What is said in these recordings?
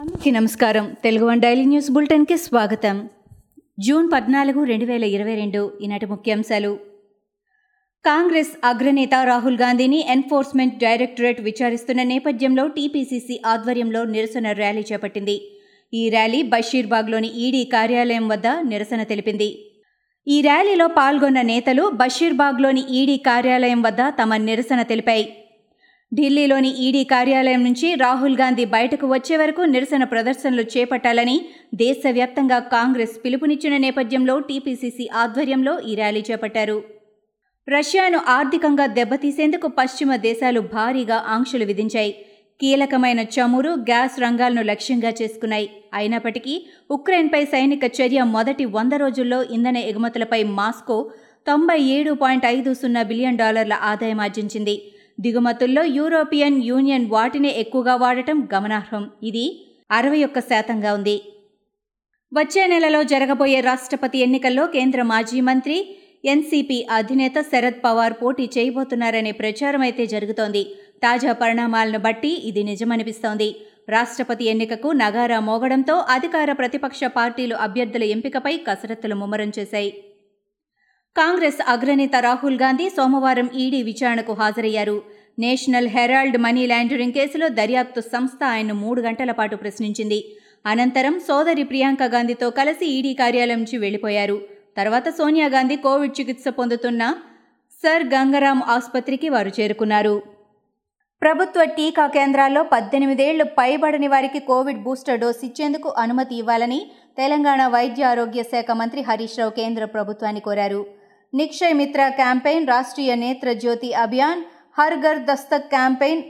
అందరికీ నమస్కారం. Telugu one daily news బులెటిన్కి స్వాగతం. జూన్ పద్నాలుగు రెండు వేల ఇరవై రెండు ఈనాటి ముఖ్యాంశాలు. కాంగ్రెస్ అగ్రనేత రాహుల్ గాంధీని ఎన్ఫోర్స్మెంట్ డైరెక్టరేట్ విచారిస్తున్న నేపథ్యంలో టీపీసీసీ ఆధ్వర్యంలో నిరసన ర్యాలీ చేపట్టింది. ఈ ర్యాలీ బషీర్బాగ్లోని ఈడీ కార్యాలయం వద్ద నిరసన తెలిపింది. ఈ ర్యాలీలో పాల్గొన్న నేతలు బషీర్బాగ్లోని ఈడీ కార్యాలయం వద్ద తమ నిరసన తెలిపాయి. ఢిల్లీలోని ఈడీ కార్యాలయం నుంచి రాహుల్ గాంధీ బయటకు వచ్చే వరకు నిరసన ప్రదర్శనలు చేపట్టాలని దేశవ్యాప్తంగా కాంగ్రెస్ పిలుపునిచ్చిన నేపథ్యంలో టీపీసీసీ ఆధ్వర్యంలో ఈ ర్యాలీ చేపట్టారు. రష్యాను ఆర్థికంగా దెబ్బతీసేందుకు పశ్చిమ దేశాలు భారీగా ఆంక్షలు విధించాయి. కీలకమైన చమురు గ్యాస్ రంగాలను లక్ష్యంగా చేసుకున్నాయి. అయినప్పటికీ ఉక్రెయిన్పై సైనిక చర్య మొదటి వంద రోజుల్లో ఇంధన ఎగుమతులపై మాస్కో తొంభై ఏడు పాయింట్ ఐదు సున్నా బిలియన్ డాలర్ల ఆదాయం ఆర్జించింది. దిగుమతుల్లో యూరోపియన్ యూనియన్ వాటినే ఎక్కువగా వాడటం గమనార్హం. ఇది అరవై ఒక్క శాతంగా ఉంది. వచ్చే నెలలో జరగబోయే రాష్ట్రపతి ఎన్నికల్లో కేంద్ర మాజీ మంత్రి ఎన్సీపీ అధినేత శరద్ పవార్ పోటీ చేయబోతున్నారనే ప్రచారం అయితే జరుగుతోంది. తాజా పరిణామాలను బట్టి ఇది నిజమనిపిస్తోంది. రాష్ట్రపతి ఎన్నికకు నగారా మోగడంతో అధికార ప్రతిపక్ష పార్టీలు అభ్యర్థుల ఎంపికపై కసరత్తులు ముమ్మరం చేశాయి. కాంగ్రెస్ అగ్రనేత రాహుల్ గాంధీ సోమవారం ఈడీ విచారణకు హాజరయ్యారు. నేషనల్ హెరాల్డ్ మనీ లాండరింగ్ కేసులో దర్యాప్తు సంస్థ ఆయన్ను మూడు గంటల పాటు ప్రశ్నించింది. అనంతరం సోదరి ప్రియాంక గాంధీతో కలిసి ఈడీ కార్యాలయం నుంచి వెళ్ళిపోయారు తర్వాత సోనియా గాంధీ కోవిడ్ చికిత్స పొందుతున్న సర్ గంగరాం ఆసుపత్రికి వారు చేరుకున్నారు. ప్రభుత్వ టీకా కేంద్రాల్లో పద్దెనిమిదేళ్ళు పైబడని వారికి కోవిడ్ బూస్టర్ డోస్ ఇచ్చేందుకు అనుమతి ఇవ్వాలని తెలంగాణ వైద్య ఆరోగ్య శాఖ మంత్రి హరీష్ రావు కేంద్ర ప్రభుత్వాన్ని కోరారు. Nikshay Mitra campaign Rashtriya Netra Jyoti Abhiyan Har Ghar Dastak campaign.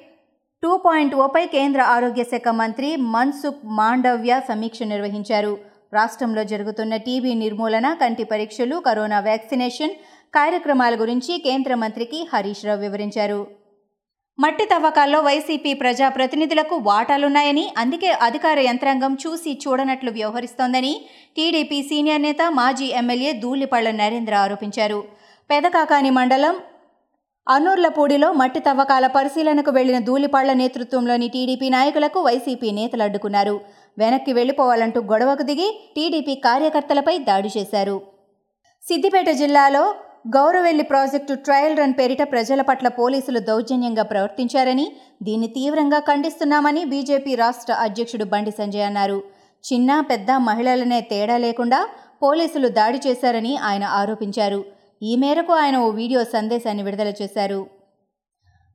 Two point ఓపై కేంద్ర ఆరోగ్య శాఖ మంత్రి మన్సుఖ్ మాండవ్య సమీక్ష నిర్వహించారు. రాష్ట్రంలో జరుగుతున్న టీబీ నిర్మూలన కంటి పరీక్షలు కరోనా వ్యాక్సినేషన్ కార్యక్రమాల గురించి కేంద్ర మంత్రికి హరీష్ రావు వివరించారు. మట్టి తవ్వకాల్లో వైసీపీ ప్రజాప్రతినిధులకు వాటాలున్నాయని అందుకే అధికార యంత్రాంగం చూసి చూడనట్లు వ్యవహరిస్తోందని టీడీపీ సీనియర్ నేత మాజీ ఎమ్మెల్యే దూలిపళ్ళ నరేంద్ర ఆరోపించారు. పెదకాకాని మండలం అనూర్లపూడిలో మట్టి తవ్వకాల పరిశీలనకు వెళ్ళిన ధూళిపాళ్ళ నేతృత్వంలోని టీడీపీ నాయకులకు వైసీపీ నేతలు అడ్డుకున్నారు. వెనక్కి వెళ్ళిపోవాలంటూ గొడవకు దిగి టీడీపీ కార్యకర్తలపై దాడి చేశారు. సిద్దిపేట జిల్లాలో గౌరవెల్లి ప్రాజెక్టు ట్రయల్ రన్ పేరిట ప్రజల పట్ల పోలీసులు దౌర్జన్యంగా ప్రవర్తించారని దీన్ని తీవ్రంగా ఖండిస్తున్నామని బీజేపీ రాష్ట్ర అధ్యక్షుడు బండి సంజయ్ అన్నారు. చిన్న పెద్ద మహిళలనే తేడా లేకుండా పోలీసులు దాడి చేశారని ఆయన ఆరోపించారు. ఈ మేరకు ఆయన ఓ వీడియో సందేశాన్ని విడుదల చేశారు.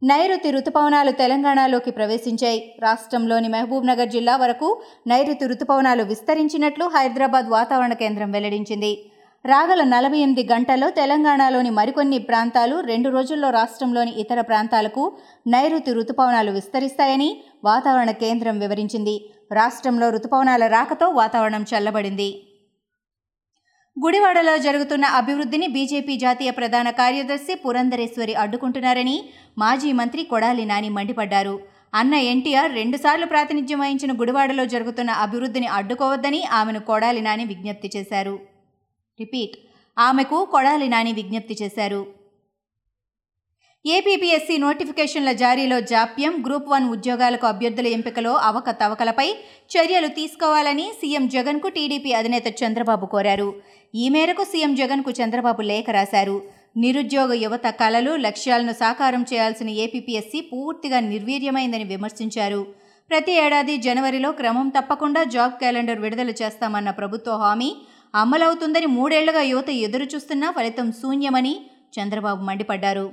నైరుతి రుతుపవనాలు తెలంగాణలోకి ప్రవేశించాయి. రాష్ట్రంలోని మహబూబ్నగర్ జిల్లా వరకు నైరుతి రుతుపవనాలు విస్తరించినట్లు హైదరాబాద్ వాతావరణ కేంద్రం వెల్లడించింది. రాగల నలభై ఎనిమిది గంటల్లో తెలంగాణలోని మరికొన్ని ప్రాంతాలు రెండు రోజుల్లో రాష్ట్రంలోని ఇతర ప్రాంతాలకు నైరుతి రుతుపవనాలు విస్తరిస్తాయని వాతావరణ కేంద్రం వివరించింది. రాష్ట్రంలో రుతుపవనాల రాకతో వాతావరణం చల్లబడింది. గుడివాడలో జరుగుతున్న అభివృద్ధిని బీజేపీ జాతీయ ప్రధాన కార్యదర్శి పురంధరేశ్వరి అడ్డుకుంటున్నారని మాజీ మంత్రి కొడాలి నాని మండిపడ్డారు. అన్న ఎన్టీఆర్ రెండుసార్లు ప్రాతినిధ్యం వహించిన గుడివాడలో జరుగుతున్న అభివృద్ధిని అడ్డుకోవద్దని ఆమెను కొడాలి నాని విజ్ఞప్తి చేశారు. రిపీట్. ఆమెకు కొడాలి నాని విజ్ఞప్తి చేశారు. ఏపీపీఎస్సీ నోటిఫికేషన్ల జారీలో జాప్యం గ్రూప్ వన్ ఉద్యోగాలకు అభ్యర్థుల ఎంపికలో అవకతవకలపై చర్యలు తీసుకోవాలని సీఎం జగన్కు టీడీపీ అధినేత చంద్రబాబు కోరారు. ఈ మేరకు సీఎం జగన్కు చంద్రబాబు లేఖ రాశారు. నిరుద్యోగ యువత కళలు లక్ష్యాలను సాకారం చేయాల్సిన ఏపీపీఎస్సీ పూర్తిగా నిర్వీర్యమైందని విమర్శించారు. ప్రతి ఏడాది జనవరిలో క్రమం తప్పకుండా జాబ్ క్యాలెండర్ విడుదల చేస్తామన్న ప్రభుత్వ హామీ అమలవుతుందని మూడేళ్ళుగా యువత ఎదురుచూస్తున్నా ఫలితం శూన్యమని చంద్రబాబు మండిపడ్డారు.